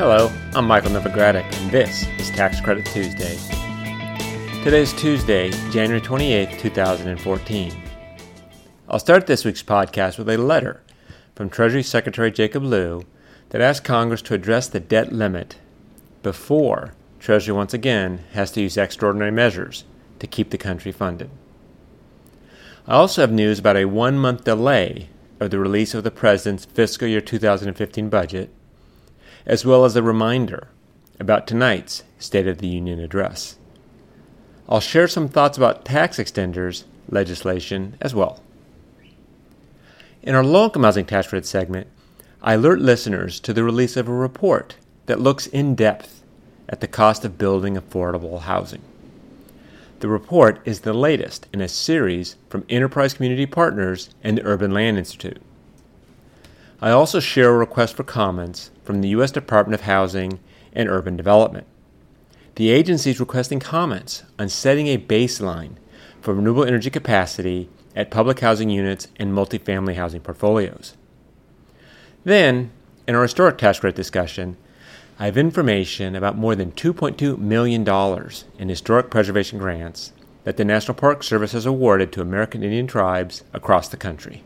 Hello, I'm Michael Novogradac, and this is Tax Credit Tuesday. Today is Tuesday, January 28, 2014. I'll start this week's podcast with a letter from Treasury Secretary Jacob Lew that asks Congress to address the debt limit before Treasury once again has to use extraordinary measures to keep the country funded. I also have news about a one month delay of the release of the President's fiscal year 2015 budget, as well as a reminder about tonight's State of the Union address. I'll share some thoughts about tax extenders legislation as well. In our low income housing tax credit segment, I alert listeners to the release of a report that looks in depth at the cost of building affordable housing. The report is the latest in a series from Enterprise Community Partners and the Urban Land Institute. I also share a request for comments from the U.S. Department of Housing and Urban Development. The agency is requesting comments on setting a baseline for renewable energy capacity at public housing units and multifamily housing portfolios. Then, in our historic tax credit discussion, I have information about more than $2.2 million in historic preservation grants that the National Park Service has awarded to American Indian tribes across the country.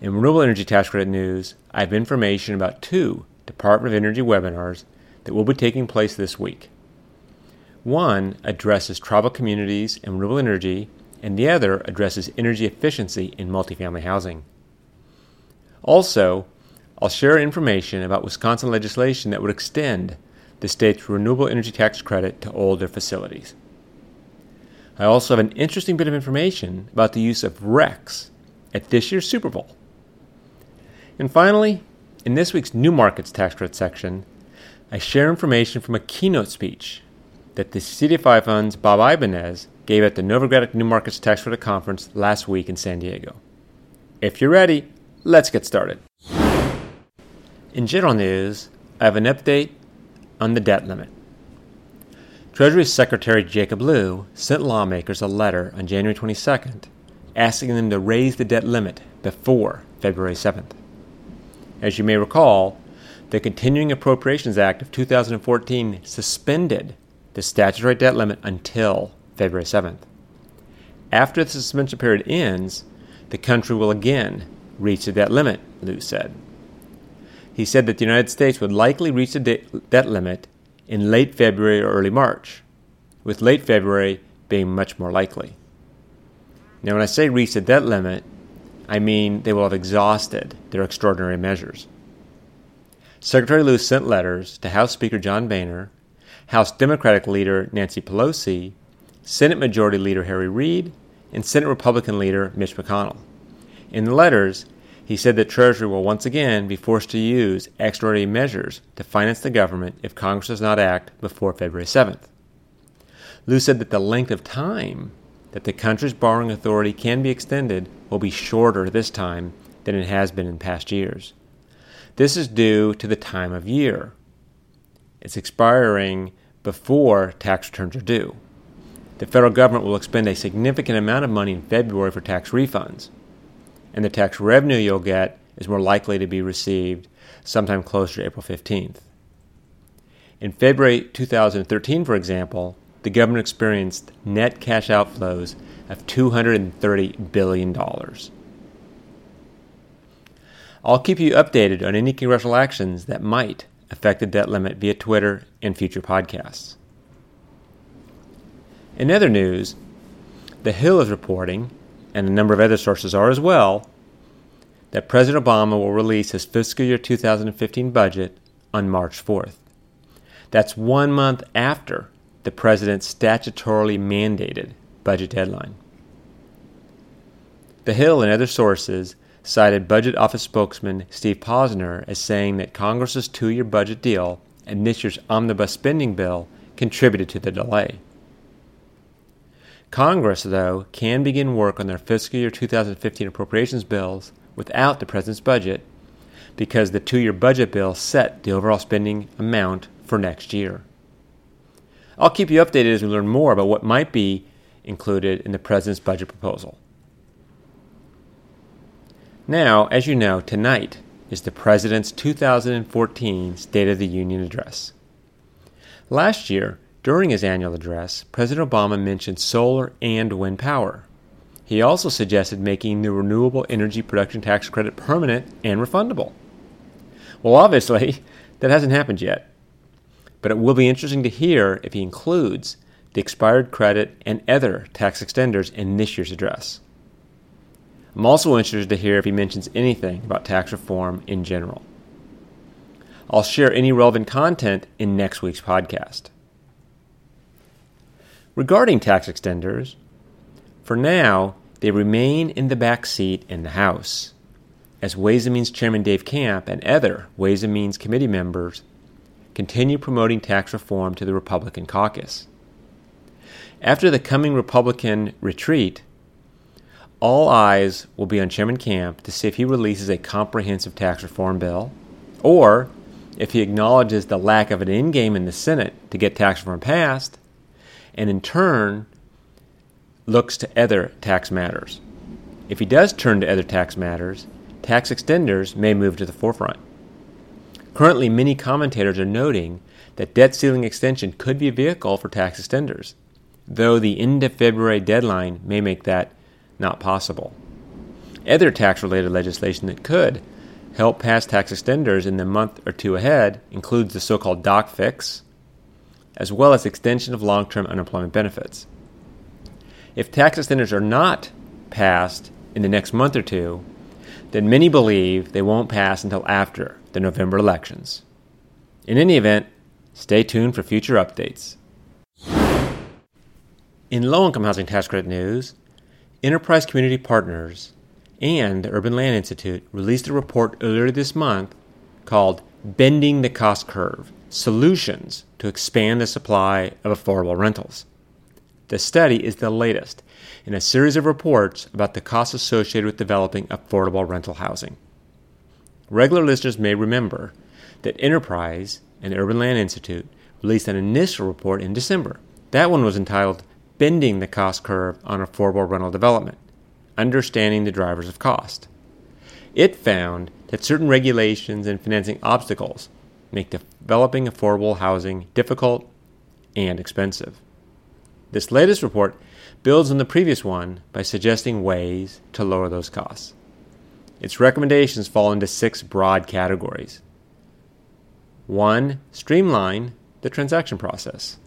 In renewable energy tax credit news, I have information about two Department of Energy webinars that will be taking place this week. One addresses tribal communities and renewable energy, and the other addresses energy efficiency in multifamily housing. Also, I'll share information about Wisconsin legislation that would extend the state's renewable energy tax credit to older facilities. I also have an interesting bit of information about the use of RECs at this year's Super Bowl. And finally, in this week's New Markets Tax Credit section, I share information from a keynote speech that the CDFI Fund's Bob Ibanez gave at the Novogradac New Markets Tax Credit Conference last week in San Diego. If you're ready, let's get started. In general news, I have an update on the debt limit. Treasury Secretary Jacob Lew sent lawmakers a letter on January 22nd asking them to raise the debt limit before February 7th. As you may recall, the Continuing Appropriations Act of 2014 suspended the statutory debt limit until February 7th. After the suspension period ends, the country will again reach the debt limit, Lew said. He said that the United States would likely reach the de- debt limit in late February or early March, with late February being much more likely. Now, when I say reach the debt limit, I mean they will have exhausted their extraordinary measures. Secretary Lew sent letters to House Speaker John Boehner, House Democratic Leader Nancy Pelosi, Senate Majority Leader Harry Reid, and Senate Republican Leader Mitch McConnell. In the letters, he said that Treasury will once again be forced to use extraordinary measures to finance the government if Congress does not act before February 7th. Lew said that the length of time that the country's borrowing authority can be extended will be shorter this time than it has been in past years. This is due to the time of year. It's expiring before tax returns are due. The federal government will expend a significant amount of money in February for tax refunds, and the tax revenue you'll get is more likely to be received sometime closer to April 15th. In February 2013, for example, the government experienced net cash outflows of $230 billion. I'll keep you updated on any congressional actions that might affect the debt limit via Twitter and future podcasts. In other news, The Hill is reporting, and a number of other sources are as well, that President Obama will release his fiscal year 2015 budget on March 4th. That's one month after the president's statutorily mandated budget deadline. The Hill and other sources cited Budget Office spokesman Steve Posner as saying that Congress's two year budget deal and this year's omnibus spending bill contributed to the delay. Congress, though, can begin work on their fiscal year 2015 appropriations bills without the President's budget because the two year budget bill set the overall spending amount for next year. I'll keep you updated as we learn more about what might be included in the President's budget proposal. Now, as you know, tonight is the President's 2014 State of the Union address. Last year, during his annual address, President Obama mentioned solar and wind power. He also suggested making the renewable energy production tax credit permanent and refundable. Well, obviously, that hasn't happened yet. But it will be interesting to hear if he includes the expired credit and other tax extenders in this year's address. I'm also interested to hear if he mentions anything about tax reform in general. I'll share any relevant content in next week's podcast. Regarding tax extenders, for now, they remain in the back seat in the House, as Ways and Means Chairman Dave Camp and other Ways and Means committee members continue promoting tax reform to the Republican caucus. After the coming Republican retreat, all eyes will be on Chairman Camp to see if he releases a comprehensive tax reform bill, or if he acknowledges the lack of an end game in the Senate to get tax reform passed, and in turn looks to other tax matters. If he does turn to other tax matters, tax extenders may move to the forefront. Currently, many commentators are noting that debt ceiling extension could be a vehicle for tax extenders, though the end of February deadline may make that not possible. Other tax related legislation that could help pass tax extenders in the month or two ahead includes the so called doc fix, as well as extension of long term unemployment benefits. If tax extenders are not passed in the next month or two, then many believe they won't pass until after the November elections. In any event, stay tuned for future updates. In low income housing tax credit news, Enterprise Community Partners and the Urban Land Institute released a report earlier this month called Bending the Cost Curve Solutions to Expand the Supply of Affordable Rentals. The study is the latest in a series of reports about the costs associated with developing affordable rental housing. Regular listeners may remember that Enterprise and Urban Land Institute released an initial report in December. That one was entitled Bending the Cost Curve on Affordable Rental Development Understanding the Drivers of Cost. It found that certain regulations and financing obstacles make developing affordable housing difficult and expensive. This latest report builds on the previous one by suggesting ways to lower those costs. Its recommendations fall into six broad categories. 1. Streamline the transaction process.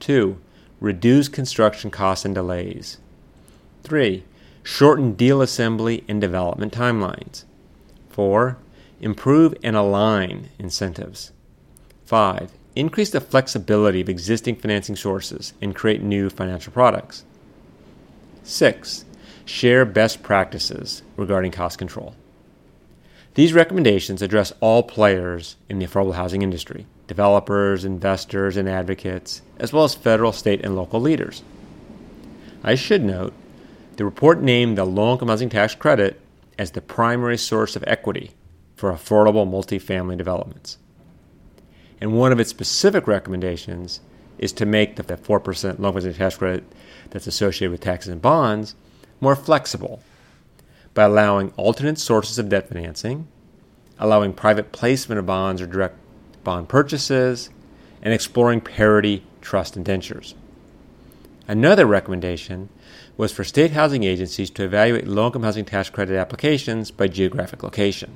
2. Reduce construction costs and delays. 3. Shorten deal assembly and development timelines. 4. Improve and align incentives. 5. Increase the flexibility of existing financing sources and create new financial products. 6. Share best practices regarding cost control. These recommendations address all players in the affordable housing industry developers, investors, and advocates, as well as federal, state, and local leaders. I should note the report named the low income housing tax credit as the primary source of equity for affordable multifamily developments. And one of its specific recommendations is to make the 4% low income tax credit that's associated with tax-exempt bonds more flexible by allowing alternate sources of debt financing, allowing private placement of bonds or direct bond purchases, and exploring parity trust indentures. Another recommendation was for state housing agencies to evaluate low income housing tax credit applications by geographic location.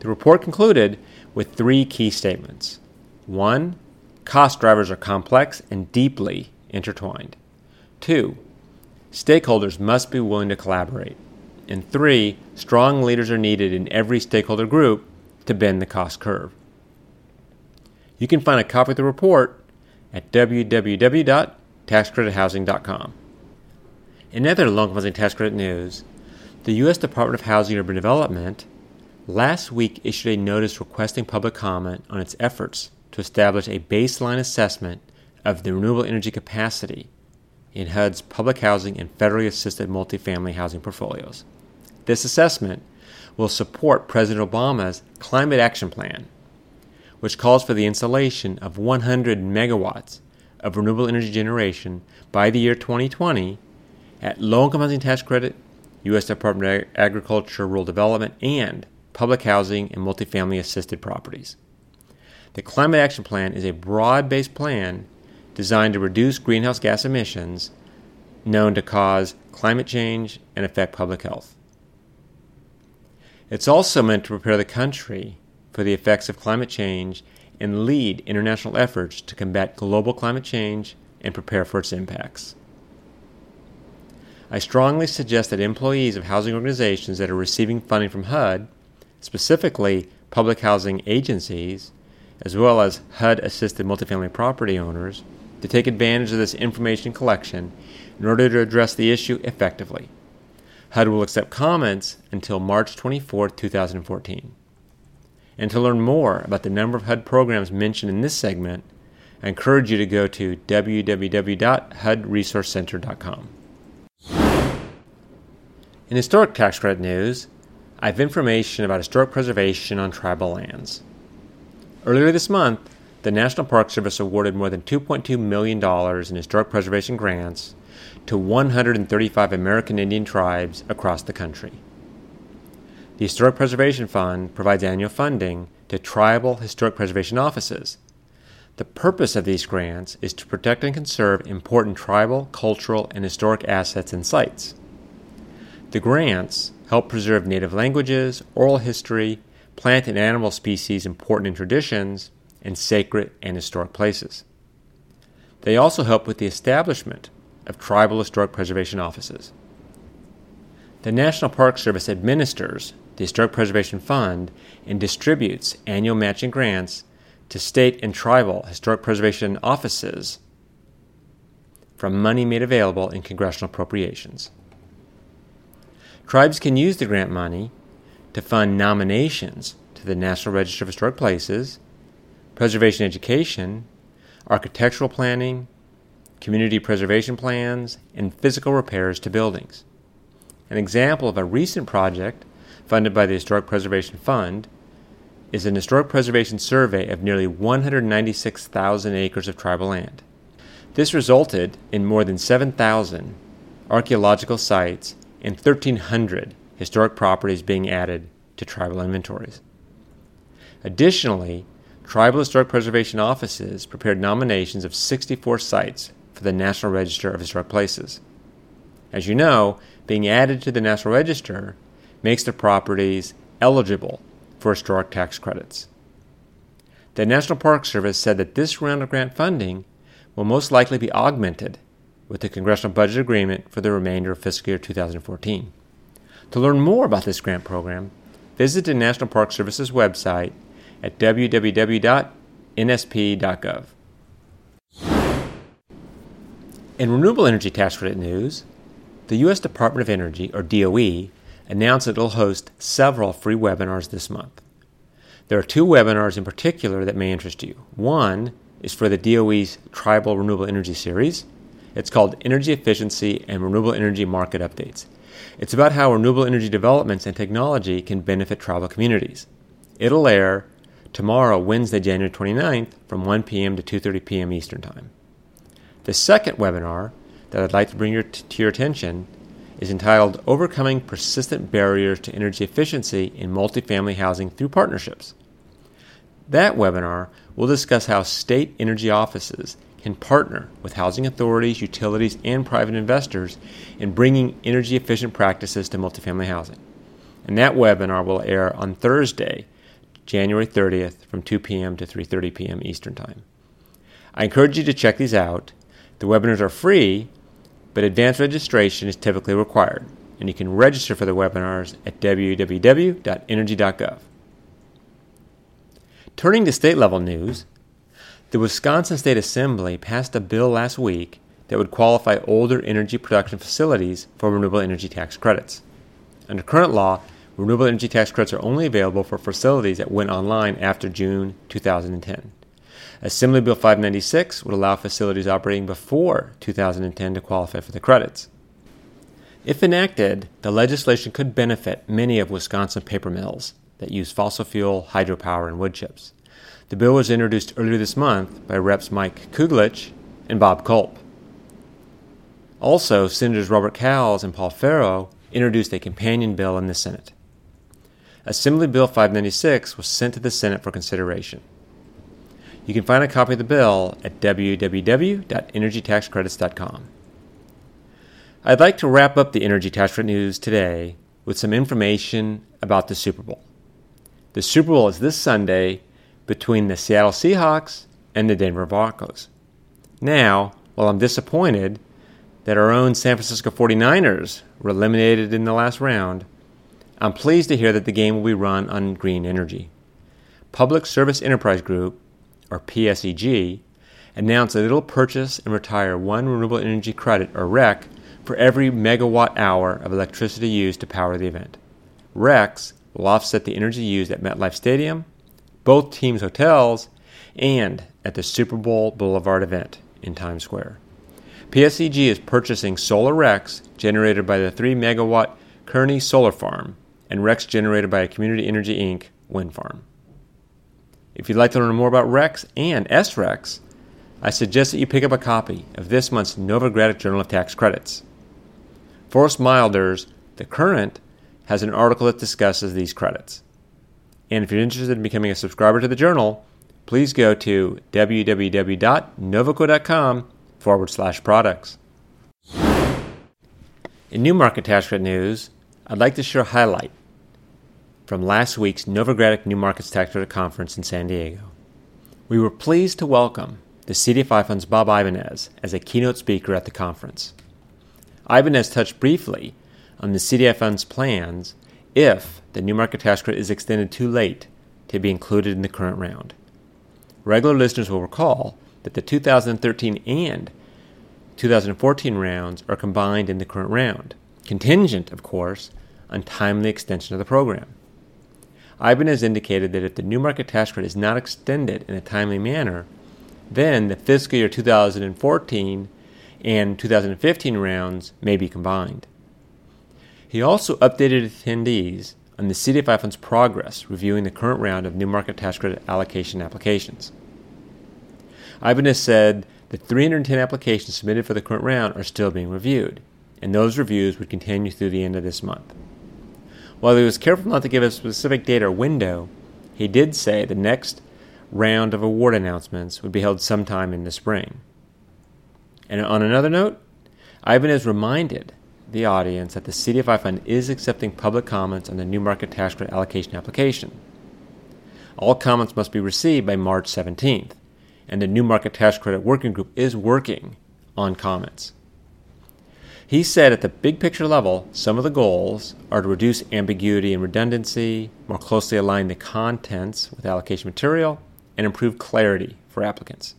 The report concluded with three key statements. One, cost drivers are complex and deeply intertwined. Two, stakeholders must be willing to collaborate. And three, strong leaders are needed in every stakeholder group to bend the cost curve. You can find a copy of the report at www.taxcredithousing.com. In other income housing tax credit news, The U.S. Department of Housing and Urban Development last week issued a notice requesting public comment on its efforts to establish a baseline assessment of the renewable energy capacity in HUD's public housing and federally assisted multifamily housing portfolios. This assessment will support President Obama's Climate Action Plan, which calls for the installation of 100 megawatts of renewable energy generation by the year 2020 at low income housing tax credit, U.S. Department of Agriculture, Rural Development, and public housing and multifamily assisted properties. The Climate Action Plan is a broad based plan designed to reduce greenhouse gas emissions known to cause climate change and affect public health. It's also meant to prepare the country for the effects of climate change and lead international efforts to combat global climate change and prepare for its impacts. I strongly suggest that employees of housing organizations that are receiving funding from HUD, specifically public housing agencies, as well as HUD assisted multifamily property owners, to take advantage of this information collection in order to address the issue effectively. HUD will accept comments until March 24, 2014. And to learn more about the number of HUD programs mentioned in this segment, I encourage you to go to www.hudresourcecenter.com. In historic tax credit news, I have information about historic preservation on tribal lands. Earlier this month, the National Park Service awarded more than $2.2 million in historic preservation grants to 135 American Indian tribes across the country. The Historic Preservation Fund provides annual funding to tribal historic preservation offices. The purpose of these grants is to protect and conserve important tribal, cultural, and historic assets and sites. The grants help preserve native languages, oral history, plant and animal species important in traditions, and sacred and historic places. They also help with the establishment of tribal historic preservation offices. The National Park Service administers the Historic Preservation Fund and distributes annual matching grants to state and tribal historic preservation offices from money made available in congressional appropriations. Tribes can use the grant money to fund nominations to the National Register of Historic Places preservation education, architectural planning, community preservation plans, and physical repairs to buildings. An example of a recent project funded by the Historic Preservation Fund is an historic preservation survey of nearly 196,000 acres of tribal land. This resulted in more than 7,000 archaeological sites and 1,300 historic properties being added to tribal inventories. Additionally, Tribal Historic Preservation offices prepared nominations of 64 sites for the National Register of Historic Places. As you know, being added to the National Register makes the properties eligible for historic tax credits. The National Park Service said that this round of grant funding will most likely be augmented with the Congressional Budget Agreement for the remainder of fiscal year 2014. To learn more about this grant program, visit the National Park Service's website at www.nsp.gov. In renewable energy tax credit news, the U.S. Department of Energy, or DOE, announced it will host several free webinars this month. There are two webinars in particular that may interest you. One is for the DOE's Tribal Renewable Energy Series. It's called Energy Efficiency and Renewable Energy Market Updates. It's about how renewable energy developments and technology can benefit tribal communities. It'll air tomorrow, Wednesday, January 29th, from 1 p.m. to 2:30 p.m. Eastern Time. The second webinar that I'd like to bring your t- to your attention is entitled Overcoming Persistent Barriers to Energy Efficiency in Multifamily Housing Through Partnerships. That webinar will discuss how state energy offices can partner with housing authorities, utilities, and private investors in bringing energy efficient practices to multifamily housing. And that webinar will air on Thursday, January 30th from 2 p.m. to 3:30 p.m. Eastern Time. I encourage you to check these out. The webinars are free, but advanced registration is typically required, and you can register for the webinars at www.energy.gov. Turning to state level news, the Wisconsin State Assembly passed a bill last week that would qualify older energy production facilities for renewable energy tax credits. Under current law, renewable energy tax credits are only available for facilities that went online after June 2010. Assembly Bill 596 would allow facilities operating before 2010 to qualify for the credits. If enacted, the legislation could benefit many of Wisconsin paper mills that use fossil fuel, hydropower, and wood chips. The bill was introduced earlier this month by Reps Mike Kuglitsch and Bob Kulp. Also, Senators Robert Cowles and Paul Farrow introduced a companion bill in the Senate. Assembly Bill 596 was sent to the Senate for consideration. You can find a copy of the bill at www.energytaxcredits.com. I'd like to wrap up the energy tax credit news today with some information about the Super Bowl. The Super Bowl is this Sunday between the Seattle Seahawks and the Denver Broncos. Now, while I'm disappointed that our own San Francisco 49ers were eliminated in the last round, I'm pleased to hear that the game will be run on green energy. Public Service Enterprise Group, or PSEG, announced that it'll purchase and retire one renewable energy credit, or REC, for every megawatt hour of electricity used to power the event. RECs will offset the energy used at MetLife Stadium, both teams' hotels, and at the Super Bowl Boulevard event in Times Square. PSEG is purchasing solar RECs generated by the 3 megawatt Kearny Solar Farm and RECs generated by a Community Energy Inc. wind farm. If you'd like to learn more about RECs and SRECs, I suggest that you pick up a copy of this month's Novogradac Journal of Tax Credits. Forrest Milder's The Current has an article that discusses these credits. And if you're interested in becoming a subscriber to the journal, please go to www.novoco.com forward slash products. In new market tax credit news, I'd like to share a highlight from last week's Novogradac New Markets Tax Credit Conference in San Diego. We were pleased to welcome the CDFI Fund's Bob Ibanez as a keynote speaker at the conference. Ibanez touched briefly on the CDI Fund's plans if the new market tax credit is extended too late to be included in the current round. Regular listeners will recall that the 2013 and 2014 rounds are combined in the current round, contingent, of course, on timely extension of the program. Ibanez indicated that if the new market tax credit is not extended in a timely manner, then the fiscal year 2014 and 2015 rounds may be combined. He also updated attendees on the CDFI Fund's progress reviewing the current round of new market tax credit allocation applications. Ibanez said that 310 applications submitted for the current round are still being reviewed, and those reviews would continue through the end of this month. While he was careful not to give a specific date or window, he did say the next round of award announcements would be held sometime in the spring. And on another note, Ibanez reminded the audience that the CDFI Fund is accepting public comments on the new market tax credit allocation application. All comments must be received by March 17th, and the new market tax credit working group is working on comments. He said at the big picture level, some of the goals are to reduce ambiguity and redundancy, more closely align the contents with allocation material, and improve clarity for applicants.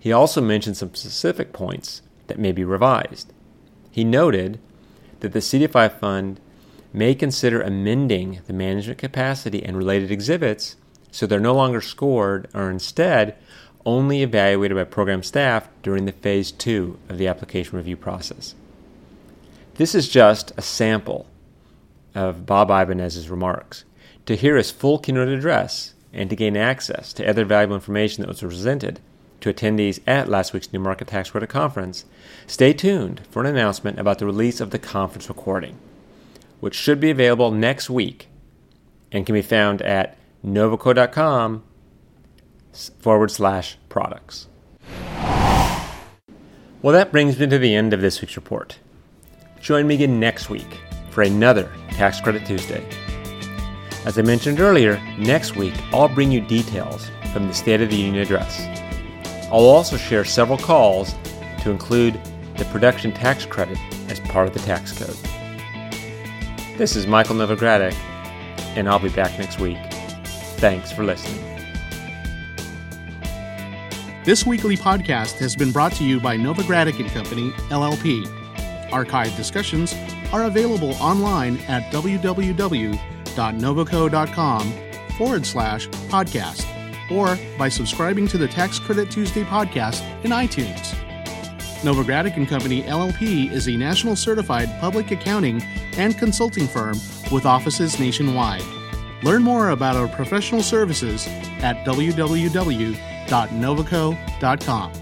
He also mentioned some specific points that may be revised. He noted that the CDFI fund may consider amending the management capacity and related exhibits so they're no longer scored or instead only evaluated by program staff during the phase two of the application review process. This is just a sample of Bob Ibanez's remarks. To hear his full keynote address and to gain access to other valuable information that was presented, to attendees at last week's New Market Tax Credit Conference, stay tuned for an announcement about the release of the conference recording, which should be available next week and can be found at novoco.com forward slash products. Well, that brings me to the end of this week's report. Join me again next week for another Tax Credit Tuesday. As I mentioned earlier, next week I'll bring you details from the State of the Union address. I'll also share several calls to include the production tax credit as part of the tax code. This is Michael Novogradac, and I'll be back next week. Thanks for listening. This weekly podcast has been brought to you by Novogradac and Company, LLP. Archive discussions are available online at www.novoco.com forward slash podcast or by subscribing to the Tax Credit Tuesday podcast in iTunes. Novogradac and Company LLP is a national certified public accounting and consulting firm with offices nationwide. Learn more about our professional services at www.novoco.com.